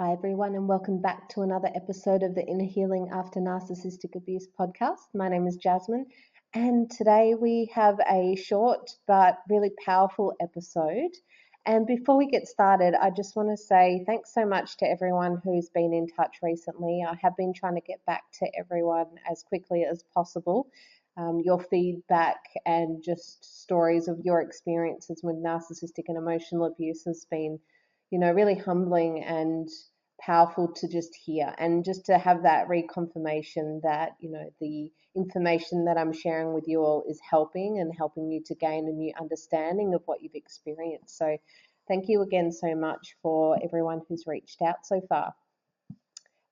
Hi, everyone, and welcome back to another episode of the Inner Healing After Narcissistic Abuse podcast. My name is Jasmine, and today we have a short but really powerful episode. And before we get started, I just want to say thanks so much to everyone who's been in touch recently. I have been trying to get back to everyone as quickly as possible. Um, your feedback and just stories of your experiences with narcissistic and emotional abuse has been you know, really humbling and powerful to just hear and just to have that reconfirmation that, you know, the information that I'm sharing with you all is helping and helping you to gain a new understanding of what you've experienced. So, thank you again so much for everyone who's reached out so far.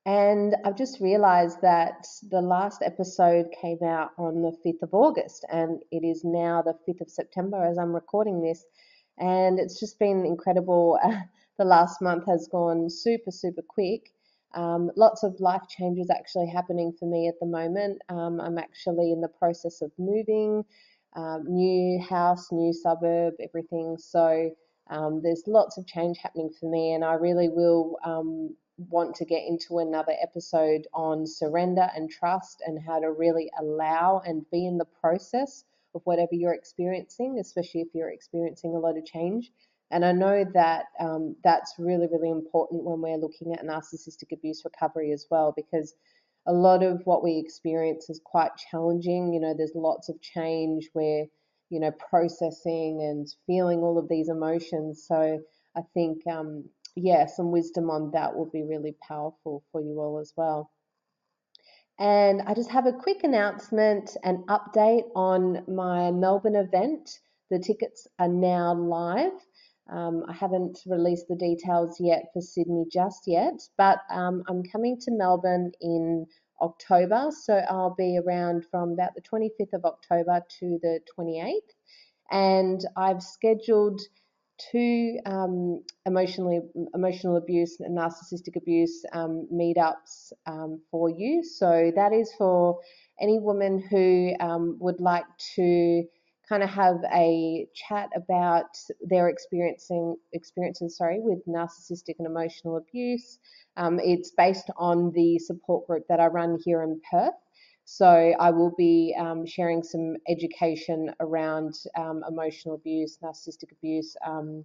And I've just realized that the last episode came out on the 5th of August, and it is now the 5th of September as I'm recording this. And it's just been incredible. the last month has gone super, super quick. Um, lots of life changes actually happening for me at the moment. Um, I'm actually in the process of moving, um, new house, new suburb, everything. So um, there's lots of change happening for me, and I really will um, want to get into another episode on surrender and trust and how to really allow and be in the process of whatever you're experiencing, especially if you're experiencing a lot of change. And I know that um, that's really, really important when we're looking at narcissistic abuse recovery as well, because a lot of what we experience is quite challenging. You know, there's lots of change where, you know, processing and feeling all of these emotions. So I think, um, yeah, some wisdom on that will be really powerful for you all as well. And I just have a quick announcement and update on my Melbourne event. The tickets are now live. Um, I haven't released the details yet for Sydney just yet, but um, I'm coming to Melbourne in October, so I'll be around from about the 25th of October to the 28th. And I've scheduled two um, emotionally emotional abuse and narcissistic abuse um, meetups um, for you. So that is for any woman who um, would like to kind of have a chat about their experiencing experiences sorry with narcissistic and emotional abuse. Um, it's based on the support group that I run here in Perth. So I will be um, sharing some education around um, emotional abuse, narcissistic abuse, um,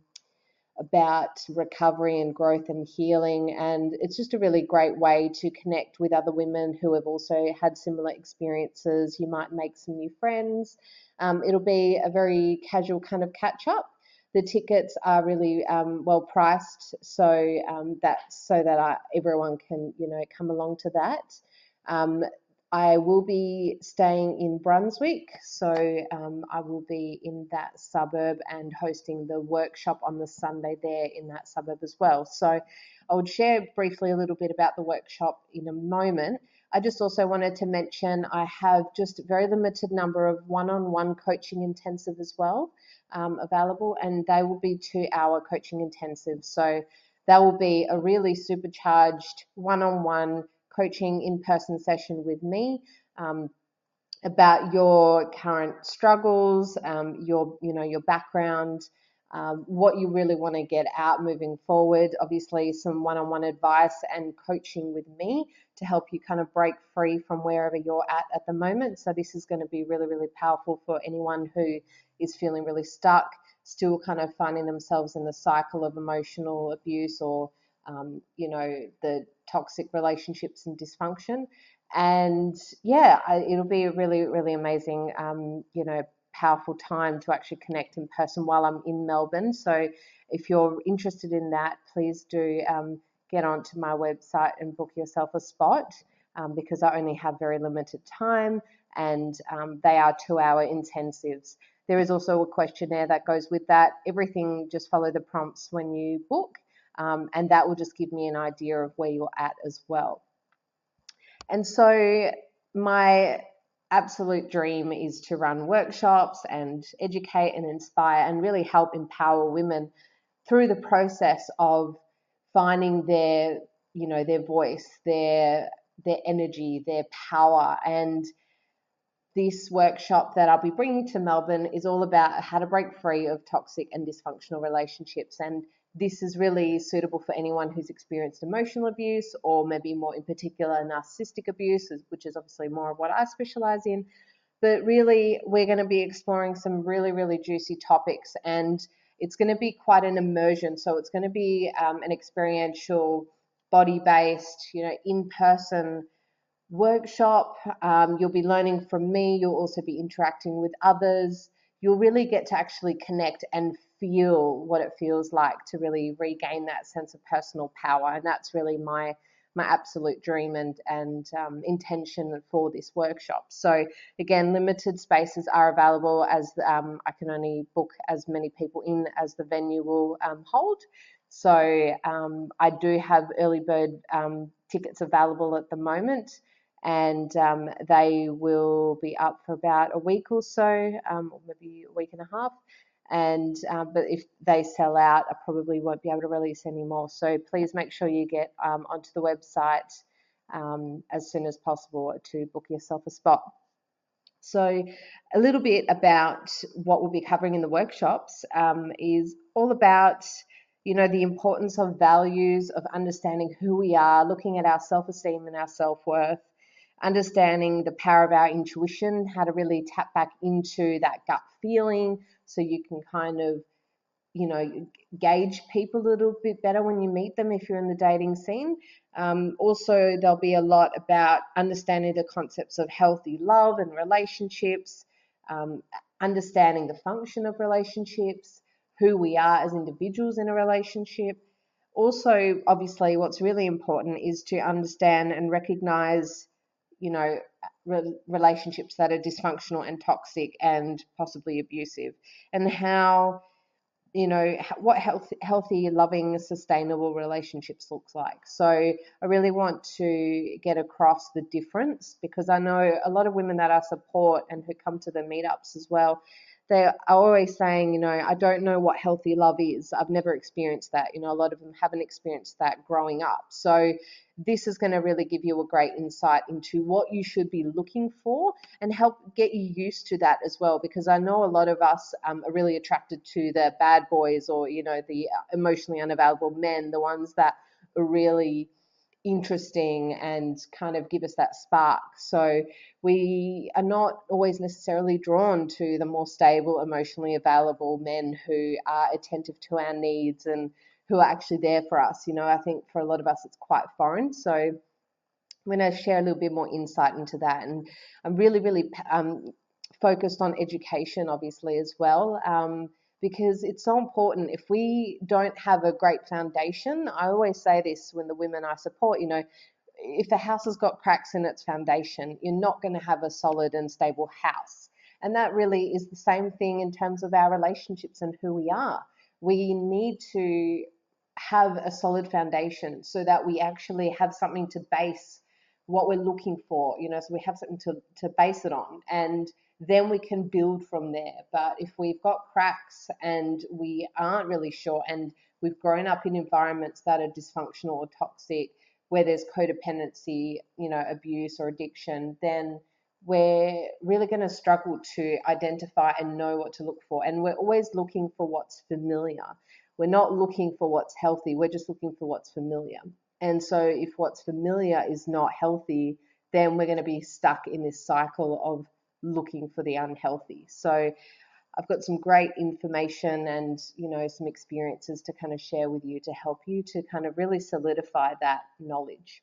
about recovery and growth and healing. And it's just a really great way to connect with other women who have also had similar experiences. You might make some new friends. Um, it'll be a very casual kind of catch up. The tickets are really um, well priced, so um, that's so that I, everyone can you know come along to that. I will be staying in Brunswick, so um, I will be in that suburb and hosting the workshop on the Sunday there in that suburb as well. So I would share briefly a little bit about the workshop in a moment. I just also wanted to mention I have just a very limited number of one-on-one coaching intensive as well um, available, and they will be two-hour coaching intensive. So that will be a really supercharged one-on-one coaching in-person session with me. Um, about your current struggles, um, your you know your background, um, what you really want to get out moving forward. Obviously, some one on one advice and coaching with me to help you kind of break free from wherever you're at at the moment. So, this is going to be really, really powerful for anyone who is feeling really stuck, still kind of finding themselves in the cycle of emotional abuse or, um, you know, the toxic relationships and dysfunction. And yeah, I, it'll be a really, really amazing, um, you know, powerful time to actually connect in person while I'm in Melbourne. So if you're interested in that, please do um, get onto my website and book yourself a spot um, because I only have very limited time and um, they are two hour intensives. There is also a questionnaire that goes with that. Everything just follow the prompts when you book, um, and that will just give me an idea of where you're at as well. And so, my absolute dream is to run workshops and educate and inspire and really help empower women through the process of finding their you know their voice their their energy their power and this workshop that I'll be bringing to Melbourne is all about how to break free of toxic and dysfunctional relationships and this is really suitable for anyone who's experienced emotional abuse or maybe more in particular narcissistic abuse, which is obviously more of what I specialize in. But really, we're going to be exploring some really, really juicy topics and it's going to be quite an immersion. So it's going to be um, an experiential, body based, you know, in person workshop. Um, you'll be learning from me. You'll also be interacting with others. You'll really get to actually connect and feel what it feels like to really regain that sense of personal power. And that's really my my absolute dream and and um, intention for this workshop. So again, limited spaces are available as um, I can only book as many people in as the venue will um, hold. So um, I do have early bird um, tickets available at the moment. And um, they will be up for about a week or so, or maybe a week and a half and um, but if they sell out, I probably won't be able to release any more. So please make sure you get um, onto the website um, as soon as possible to book yourself a spot. So a little bit about what we'll be covering in the workshops um, is all about you know the importance of values of understanding who we are looking at our self-esteem and our self-worth understanding the power of our intuition how to really tap back into that gut feeling so you can kind of you know gauge people a little bit better when you meet them if you're in the dating scene. Um, also there'll be a lot about understanding the concepts of healthy love and relationships um, understanding the function of relationships who we are as individuals in a relationship. Also obviously what's really important is to understand and recognize you know re- relationships that are dysfunctional and toxic and possibly abusive, and how you know what healthy, healthy, loving, sustainable relationships looks like. So I really want to get across the difference because I know a lot of women that I support and who come to the meetups as well they're always saying, you know, I don't know what healthy love is. I've never experienced that. You know, a lot of them haven't experienced that growing up. So this is going to really give you a great insight into what you should be looking for and help get you used to that as well. Because I know a lot of us um, are really attracted to the bad boys or, you know, the emotionally unavailable men, the ones that are really interesting and kind of give us that spark. So we are not always necessarily drawn to the more stable, emotionally available men who are attentive to our needs and who are actually there for us. You know, I think for a lot of us it's quite foreign. So I'm going to share a little bit more insight into that. And I'm really, really um, focused on education, obviously, as well. Um, because it's so important. If we don't have a great foundation, I always say this when the women I support, you know, if the house has got cracks in its foundation, you're not going to have a solid and stable house. And that really is the same thing in terms of our relationships and who we are. We need to have a solid foundation so that we actually have something to base what we're looking for, you know, so we have something to, to base it on. And then we can build from there. But if we've got cracks and we aren't really sure, and we've grown up in environments that are dysfunctional or toxic, where there's codependency, you know, abuse or addiction, then we're really going to struggle to identify and know what to look for. And we're always looking for what's familiar. We're not looking for what's healthy, we're just looking for what's familiar. And so, if what's familiar is not healthy, then we're going to be stuck in this cycle of looking for the unhealthy. So I've got some great information and you know some experiences to kind of share with you to help you to kind of really solidify that knowledge.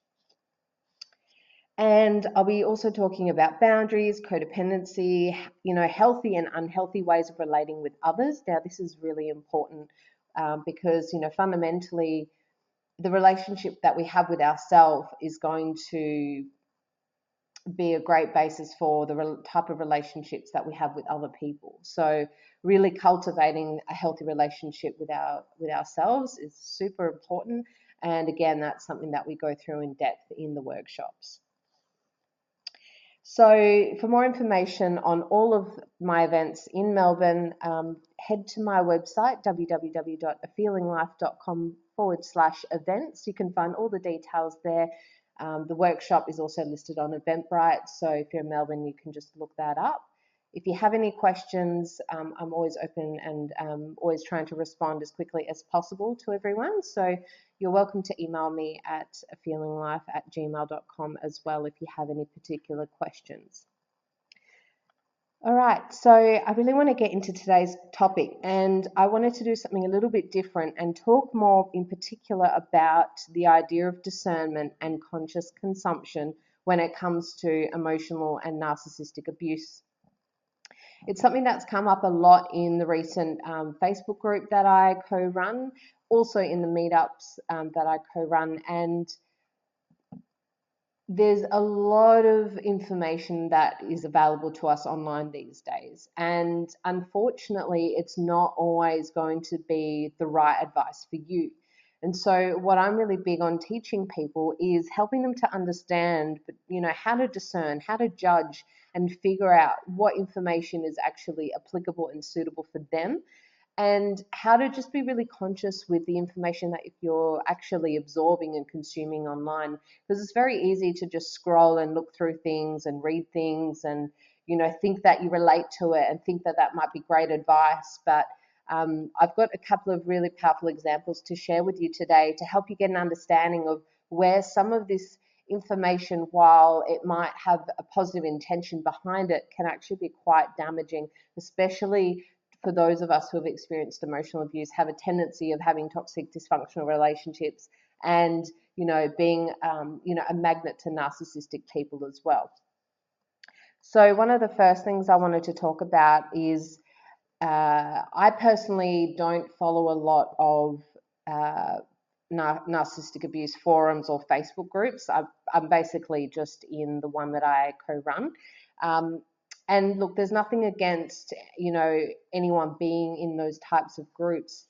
And I'll be also talking about boundaries, codependency, you know, healthy and unhealthy ways of relating with others. Now, this is really important um, because, you know, fundamentally, the relationship that we have with ourselves is going to be a great basis for the type of relationships that we have with other people. So really cultivating a healthy relationship with our with ourselves is super important. And again, that's something that we go through in depth in the workshops. So for more information on all of my events in Melbourne, um, head to my website, www.afeelinglife.com forward slash events. You can find all the details there um, the workshop is also listed on Eventbrite, so if you're in Melbourne, you can just look that up. if you have any questions, um, I'm always open and um, always trying to respond as quickly as possible to everyone. So you're welcome to email me at feelinglife at gmail.com as well if you have any particular questions. All right, so I really want to get into today's topic, and I wanted to do something a little bit different and talk more in particular about the idea of discernment and conscious consumption when it comes to emotional and narcissistic abuse. It's something that's come up a lot in the recent um, Facebook group that I co run, also in the meetups um, that I co run, and there's a lot of information that is available to us online these days. And unfortunately, it's not always going to be the right advice for you. And so, what I'm really big on teaching people is helping them to understand, you know, how to discern, how to judge, and figure out what information is actually applicable and suitable for them and how to just be really conscious with the information that you're actually absorbing and consuming online because it's very easy to just scroll and look through things and read things and you know think that you relate to it and think that that might be great advice. But um, I've got a couple of really powerful examples to share with you today to help you get an understanding of where some of this information, while it might have a positive intention behind it, can actually be quite damaging, especially for those of us who have experienced emotional abuse, have a tendency of having toxic, dysfunctional relationships and, you know, being, um, you know, a magnet to narcissistic people as well. So, one of the first things I wanted to talk about is uh, I personally don't follow a lot of uh, nar- narcissistic abuse forums or Facebook groups. i am basically just in the one that I co-run. Um, and look, there's nothing against you know anyone being in those types of groups.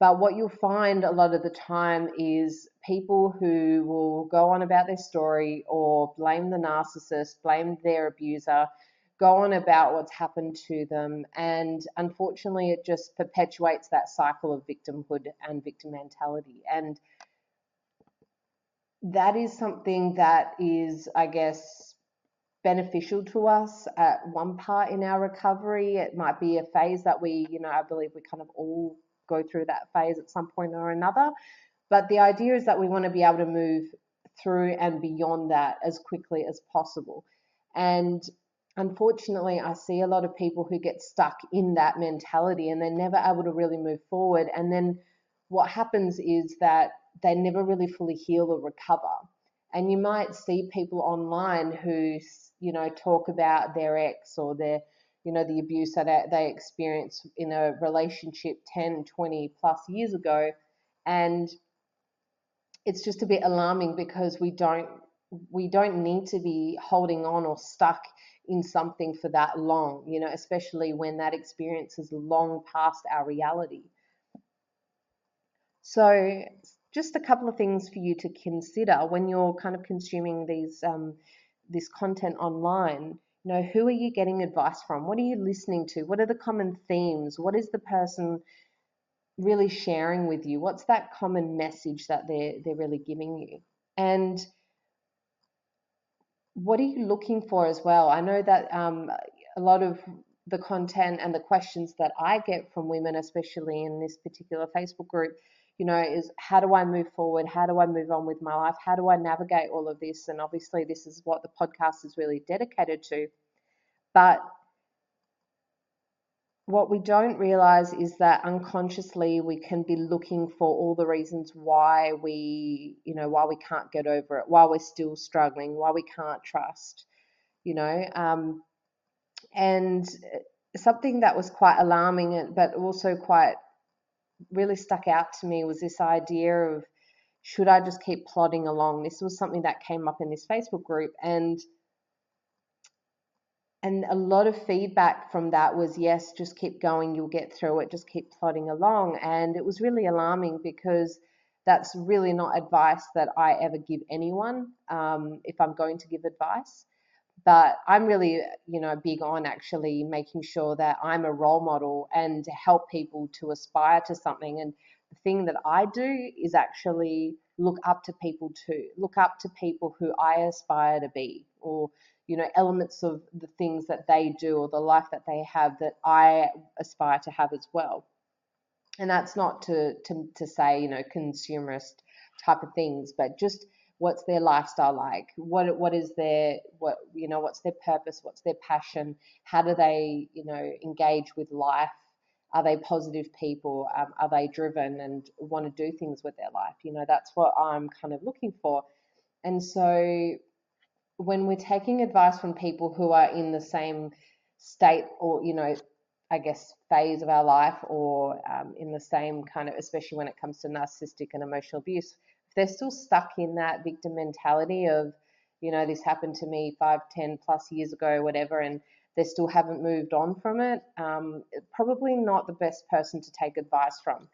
But what you'll find a lot of the time is people who will go on about their story or blame the narcissist, blame their abuser, go on about what's happened to them. And unfortunately, it just perpetuates that cycle of victimhood and victim mentality. And that is something that is, I guess, beneficial to us at one part in our recovery. It might be a phase that we, you know, I believe we kind of all go through that phase at some point or another. But the idea is that we want to be able to move through and beyond that as quickly as possible. And unfortunately, I see a lot of people who get stuck in that mentality and they're never able to really move forward. And then what happens is that they never really fully heal or recover. And you might see people online who, you know, talk about their ex or their, you know, the abuse that they experienced in a relationship 10, 20 plus years ago. And it's just a bit alarming because we don't we don't need to be holding on or stuck in something for that long, you know, especially when that experience is long past our reality. So, just a couple of things for you to consider when you're kind of consuming these um, this content online. You know, who are you getting advice from? What are you listening to? What are the common themes? What is the person really sharing with you? What's that common message that they're they're really giving you? And what are you looking for as well? I know that um, a lot of the content and the questions that I get from women, especially in this particular Facebook group, you know, is how do I move forward? How do I move on with my life? How do I navigate all of this? And obviously, this is what the podcast is really dedicated to. But what we don't realize is that unconsciously we can be looking for all the reasons why we, you know, why we can't get over it, why we're still struggling, why we can't trust, you know. Um, and something that was quite alarming, but also quite really stuck out to me was this idea of should I just keep plodding along? This was something that came up in this Facebook group, and and a lot of feedback from that was yes just keep going you'll get through it just keep plodding along and it was really alarming because that's really not advice that i ever give anyone um, if i'm going to give advice but i'm really you know big on actually making sure that i'm a role model and to help people to aspire to something and the thing that i do is actually look up to people too look up to people who i aspire to be or you know, elements of the things that they do or the life that they have that I aspire to have as well. And that's not to to, to say, you know, consumerist type of things, but just what's their lifestyle like? What what is their what you know what's their purpose? What's their passion? How do they you know engage with life? Are they positive people? Um, are they driven and want to do things with their life? You know that's what i'm kind of looking for. And so when we're taking advice from people who are in the same state or you know i guess phase of our life or um, in the same kind of especially when it comes to narcissistic and emotional abuse if they're still stuck in that victim mentality of, you know, this happened to me five, ten plus years ago, whatever, and they still haven't moved on from it, um, probably not the best person to take advice from.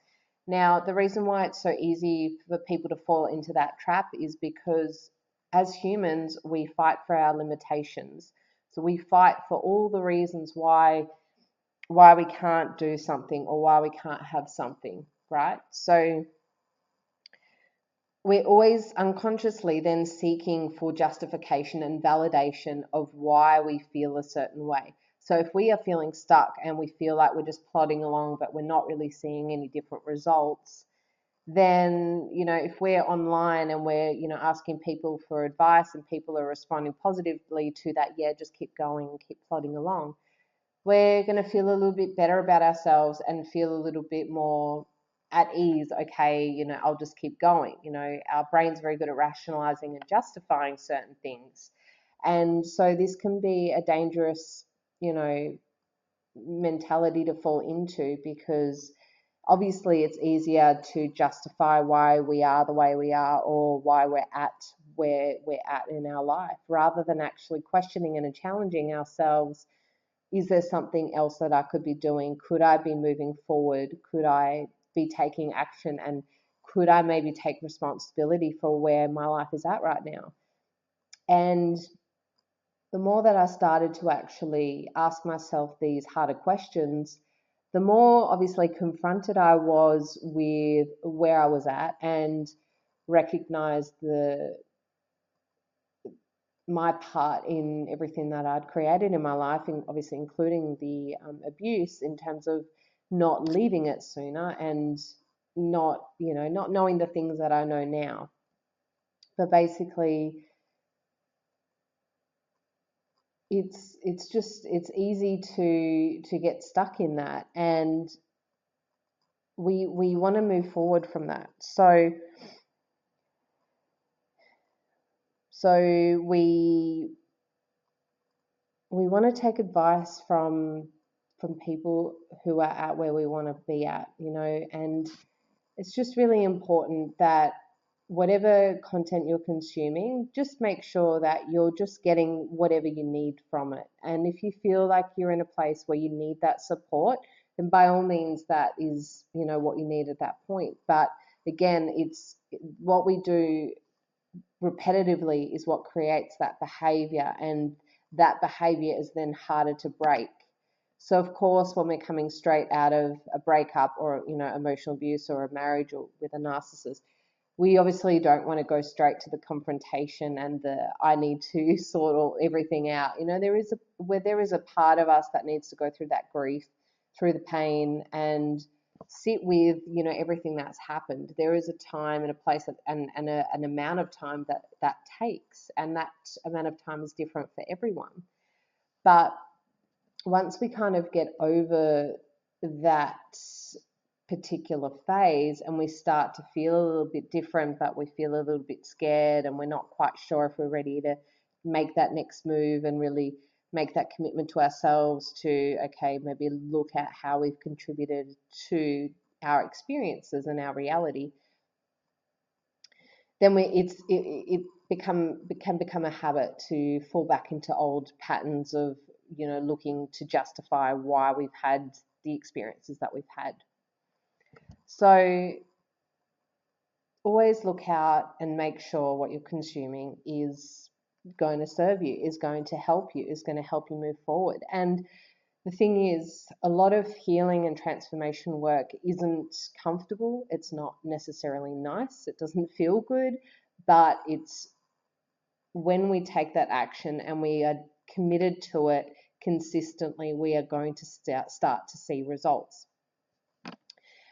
Now, the reason why it's so easy for people to fall into that trap is because as humans, we fight for our limitations. So we fight for all the reasons why why we can't do something or why we can't have something, right? So we're always unconsciously then seeking for justification and validation of why we feel a certain way. So if we are feeling stuck and we feel like we're just plodding along but we're not really seeing any different results, then you know if we're online and we're you know asking people for advice and people are responding positively to that, yeah, just keep going, keep plodding along. We're going to feel a little bit better about ourselves and feel a little bit more at ease, okay, you know, I'll just keep going. You know, our brain's very good at rationalizing and justifying certain things. And so this can be a dangerous, you know, mentality to fall into because obviously it's easier to justify why we are the way we are or why we're at where we're at in our life rather than actually questioning and challenging ourselves is there something else that I could be doing? Could I be moving forward? Could I be taking action and could I maybe take responsibility for where my life is at right now? And the more that I started to actually ask myself these harder questions, the more obviously confronted I was with where I was at and recognized the my part in everything that I'd created in my life, and obviously including the um, abuse in terms of not leaving it sooner and not, you know, not knowing the things that I know now. But basically, it's it's just it's easy to to get stuck in that and we we want to move forward from that so so we we want to take advice from from people who are at where we want to be at, you know, and it's just really important that whatever content you're consuming, just make sure that you're just getting whatever you need from it. And if you feel like you're in a place where you need that support, then by all means, that is, you know, what you need at that point. But again, it's what we do repetitively is what creates that behavior, and that behavior is then harder to break. So of course, when we're coming straight out of a breakup or you know emotional abuse or a marriage or with a narcissist, we obviously don't want to go straight to the confrontation and the I need to sort all everything out. You know, there is a where there is a part of us that needs to go through that grief, through the pain, and sit with you know everything that's happened. There is a time and a place that, and and a, an amount of time that that takes, and that amount of time is different for everyone. But once we kind of get over that particular phase and we start to feel a little bit different, but we feel a little bit scared and we're not quite sure if we're ready to make that next move and really make that commitment to ourselves to, okay, maybe look at how we've contributed to our experiences and our reality, then we, it's, it, it become, can become a habit to fall back into old patterns of you know, looking to justify why we've had the experiences that we've had. So always look out and make sure what you're consuming is going to serve you, is going to help you, is going to help you move forward. And the thing is, a lot of healing and transformation work isn't comfortable. It's not necessarily nice. It doesn't feel good, but it's when we take that action and we are committed to it consistently, we are going to start, to see results.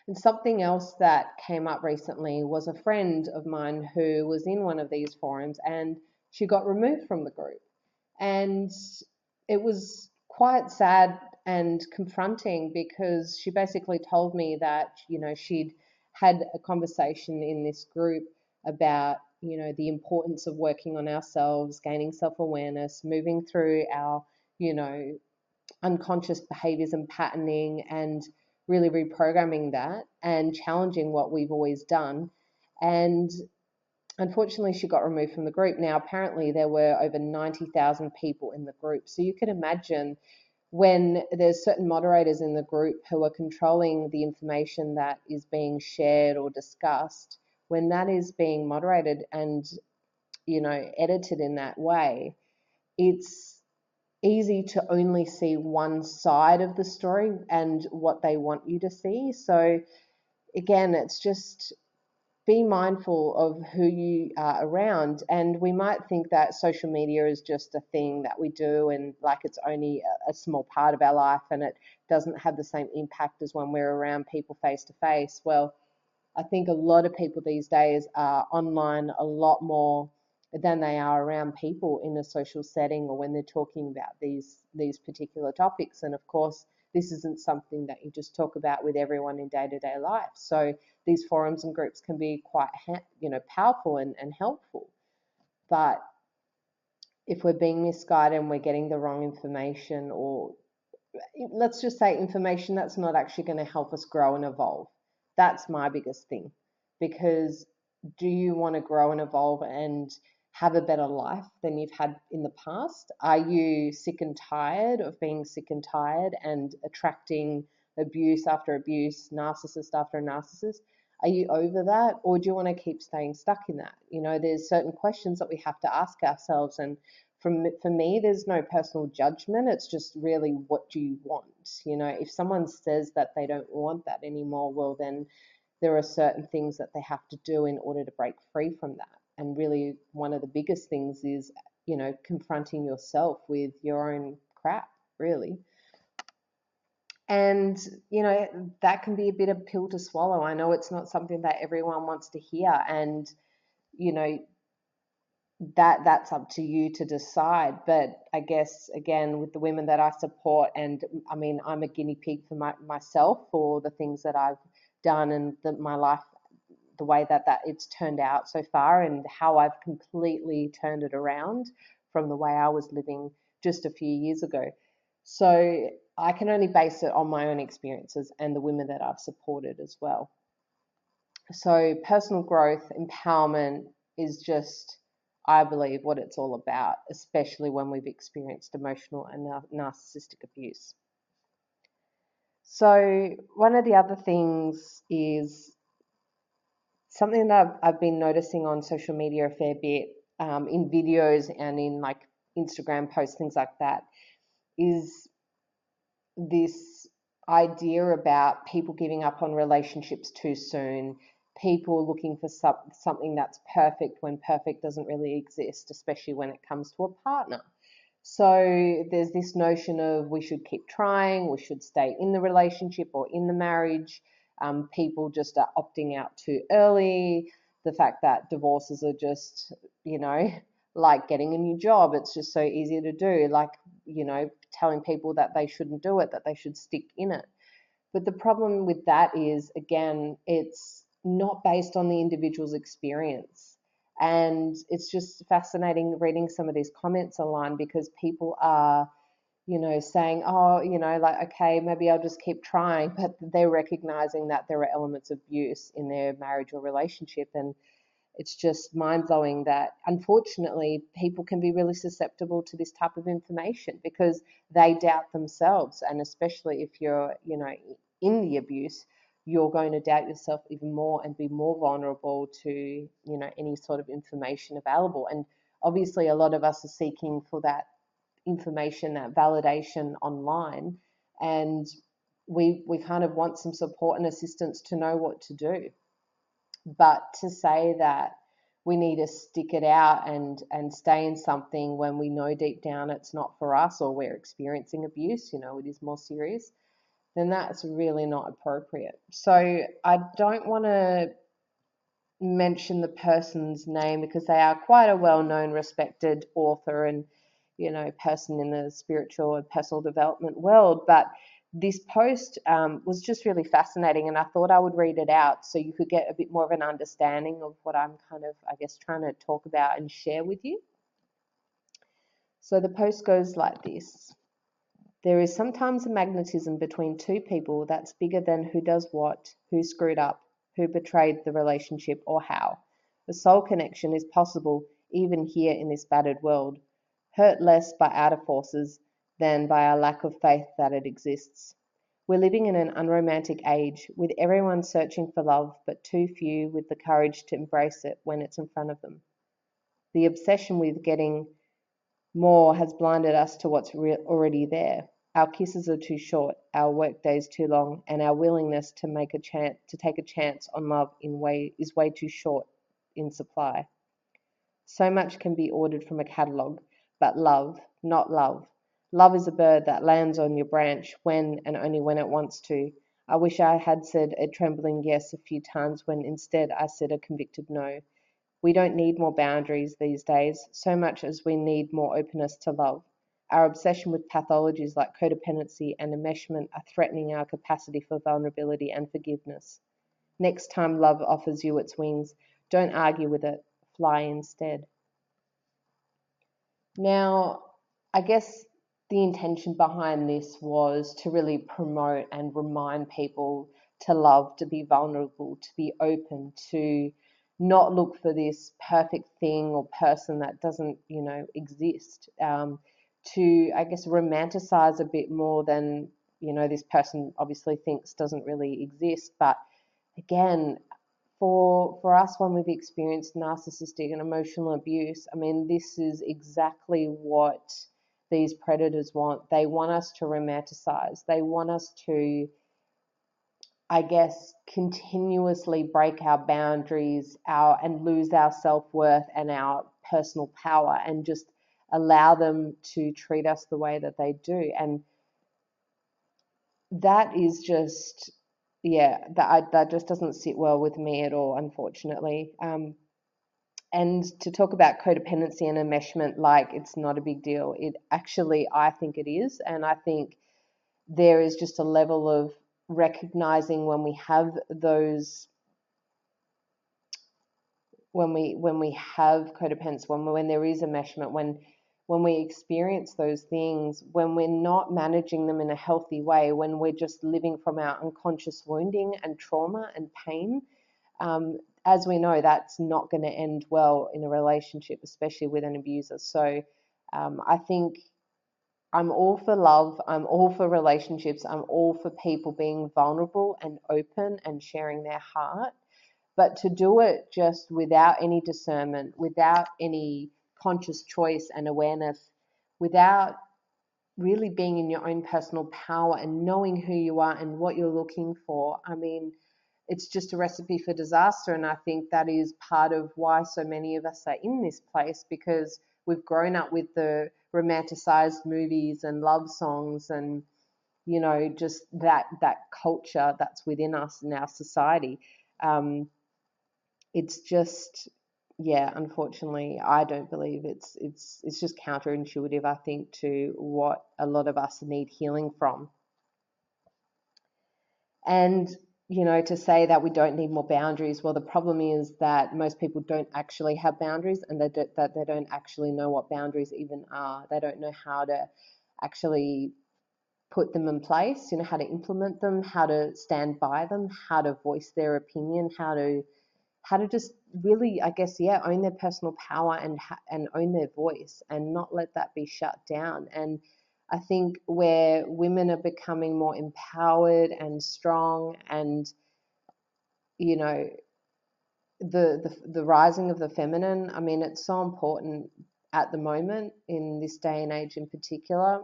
And something else that came up recently was a friend of mine who was in one of these forums and she got removed from the group. And it was quite sad and confronting because she basically told me that, you know, she'd had a conversation in this group about, you know, the importance of working on ourselves, gaining self awareness, moving through our, you know, unconscious behaviors and patterning and really reprogramming that and challenging what we've always done. And unfortunately, she got removed from the group. Now, apparently, there were over 90,000 people in the group. So you can imagine when there's certain moderators in the group who are controlling the information that is being shared or discussed, when that is being moderated and you know edited in that way, it's easy to only see one side of the story and what they want you to see. So again, it's just be mindful of who you are around. And we might think that social media is just a thing that we do and like it's only a, small part of our life and it doesn't have the same impact as when we're around people face to face. Well, I think a lot of people these days are online a lot more than they are around people in a social setting or when they're talking about these these particular topics. And of course, this isn't something that you just talk about with everyone in day to day life. So these forums and groups can be quite, you know, powerful and, and helpful. But if we're being misguided and we're getting the wrong information, or let's just say information that's not actually going to help us grow and evolve, that's my biggest thing. Because do you want to grow and evolve and have a better life than you've had in the past? Are you sick and tired of being sick and tired and attracting abuse after abuse, narcissist after narcissist? Are you over that or do you want to keep staying stuck in that? You know, there's certain questions that we have to ask ourselves and from for me there's no personal judgment. It's just really what do you want? You know if someone says that they don't want that anymore well then there are certain things that they have to do in order to break free from that. And really one of the biggest things is you know confronting yourself with your own crap really. And you know that can be a bit of pill to swallow. I know it's not something that everyone wants to hear. And you know that that's up to you to decide but i guess again with the women that i support and i mean i'm a guinea pig for my, myself for the things that i've done and the, my life the way that that it's turned out so far and how I've completely turned it around from the way I was living just a few years ago. So I can only base it on my own experiences and the women that I've supported as well. So personal growth, empowerment is just, I believe, what it's all about, especially when we've experienced emotional and narcissistic abuse. So, one of the other things is something that I've, I've been noticing on social media a fair bit um, in videos and in like Instagram posts, things like that, is this idea about people giving up on relationships too soon, people looking for some, something that's perfect when perfect doesn't really exist, especially when it comes to a partner. So there's this notion of we should keep trying, we should stay in the relationship or in the marriage um, people just are opting out too early, the fact that divorces are just, you know, like getting a new job. It's just so easy to do, like, you know, telling people that they shouldn't do it, that they should stick in it. But the problem with that is, again, it's not based on the individual's experience. And it's just fascinating reading some of these comments online because people are you know, saying, oh, you know, like, okay, maybe I'll just keep trying, but they're recognizing that there are elements of abuse in their marriage or relationship. And it's just mind blowing that unfortunately people can be really susceptible to this type of information because they doubt themselves. And especially if you're, you know, in the abuse, you're going to doubt yourself even more and be more vulnerable to, you know, any sort of information available. And obviously, a lot of us are seeking for that information, that validation online, and we we kind of want some support and assistance to know what to do. But to say that we need to stick it out and and stay in something when we know deep down it's not for us or we're experiencing abuse, you know, it is more serious, then that's really not appropriate. So I don't want to mention the person's name because they are quite a well-known, respected author and you know person in the spiritual and personal development world, but this post um, was just really fascinating, and I thought I would read it out so you could get a bit more of an understanding of what I'm kind of, I guess, trying to talk about and share with you. So the post goes like this There is sometimes a magnetism between two people that's bigger than who does what, who screwed up, who betrayed the relationship, or how. The soul connection is possible even here in this battered world, hurt less by outer forces than by our lack of faith that it exists. We're living in an unromantic age, with everyone searching for love, but too few with the courage to embrace it when it's in front of them. The obsession with getting more has blinded us to what's re- already there. Our kisses are too short, our work days too long, and our willingness to make a chance to take a chance on love in way is way too short in supply. So much can be ordered from a catalogue, but love, not love, Love is a bird that lands on your branch when and only when it wants to. I wish I had said a trembling yes a few times when instead I said a convicted no. We don't need more boundaries these days, so much as we need more openness to love. Our obsession with pathologies like codependency and enmeshment are threatening our capacity for vulnerability and forgiveness. Next time love offers you its wings, don't argue with it, fly instead. Now, I guess the intention behind this was to really promote and remind people to love, to be vulnerable, to be open, to not look for this perfect thing or person that doesn't, you know, exist. Um, to, I guess, romanticize a bit more than, you know, this person obviously thinks doesn't really exist. But again, for for us when we've experienced narcissistic and emotional abuse, I mean, this is exactly what these predators want. They want us to romanticize. They want us to, I guess, continuously break our boundaries, our and lose our self worth and our personal power, and just allow them to treat us the way that they do. And that is just, yeah, that that just doesn't sit well with me at all, unfortunately. Um, and to talk about codependency and enmeshment like it's not a big deal, it actually, I think it is. And I think there is just a level of recognizing when we have those when we when we have codependence when when there is enmeshment when when we experience those things when we're not managing them in a healthy way when we're just living from our unconscious wounding and trauma and pain um, as we know, that's not going to end well in a relationship, especially with an abuser. So um, I think I'm all for love. I'm all for relationships. I'm all for people being vulnerable and open and sharing their heart. But to do it just without any discernment, without any conscious choice and awareness, without really being in your own personal power and knowing who you are and what you're looking for, I mean, it's just a recipe for disaster. And I think that is part of why so many of us are in this place because we've grown up with the romanticized movies and love songs and you know just that that culture that's within us in our society um, it's just yeah unfortunately i don't believe it's it's it's just counterintuitive i think to what a lot of us need healing from and you know, to say that we don't need more boundaries. Well, the problem is that most people don't actually have boundaries and they do, that they don't actually know what boundaries even are. They don't know how to actually put them in place, you know, how to implement them, how to stand by them, how to voice their opinion, how to how to just really, I guess, yeah, own their personal power and and own their voice and not let that be shut down. And I think where women are becoming more empowered and strong and you know the, the the rising of the feminine I mean it's so important at the moment in this day and age in particular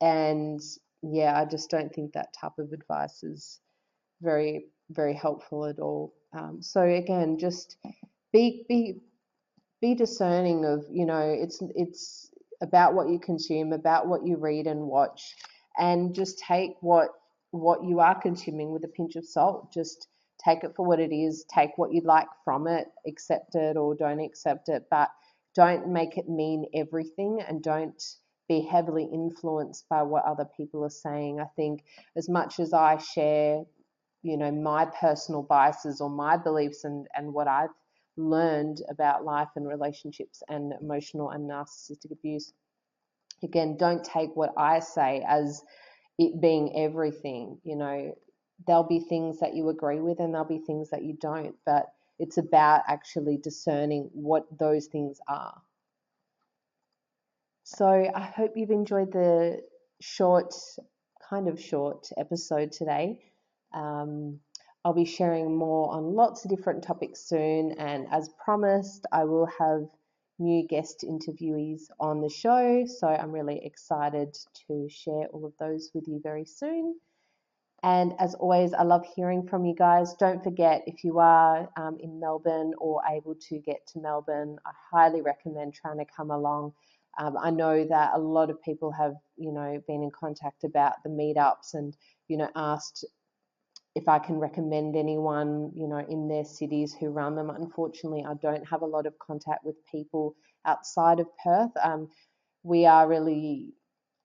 and yeah I just don't think that type of advice is very very helpful at all um, so again just be be be discerning of, you know, it's it's about what you consume, about what you read and watch, and just take what what you are consuming with a pinch of salt. Just take it for what it is, take what you'd like from it, accept it or don't accept it, but don't make it mean everything and don't be heavily influenced by what other people are saying. I think as much as I share, you know, my personal biases or my beliefs and, and what I've learned about life and relationships and emotional and narcissistic abuse, again, don't take what I say as it being everything. You know, there'll be things that you agree with and there'll be things that you don't, but it's about actually discerning what those things are. So I hope you've enjoyed the short, kind of short episode today. Um, I'll be sharing more on lots of different topics soon, and as promised, I will have new guest interviewees on the show. So I'm really excited to share all of those with you very soon. And as always, I love hearing from you guys. Don't forget, if you are um, in Melbourne or able to get to Melbourne, I highly recommend trying to come along. Um, I know that a lot of people have, you know, been in contact about the meetups and, you know, asked if I can recommend anyone, you know, in their cities who run them. Unfortunately, I don't have a lot of contact with people outside of Perth. Um, we are really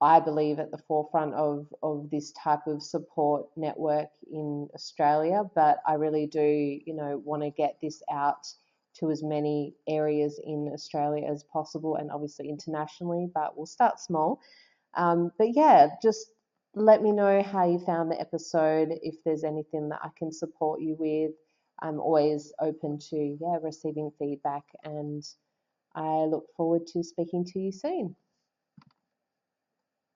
I believe, at the forefront of, of this type of support network in Australia. But I really do, you know, want to get this out to as many areas in Australia as possible and obviously internationally, but we'll start small. Um, but yeah, just let me know how you found the episode. If there's anything that I can support you with, I'm always open to yeah receiving feedback, and I look forward to speaking to you soon.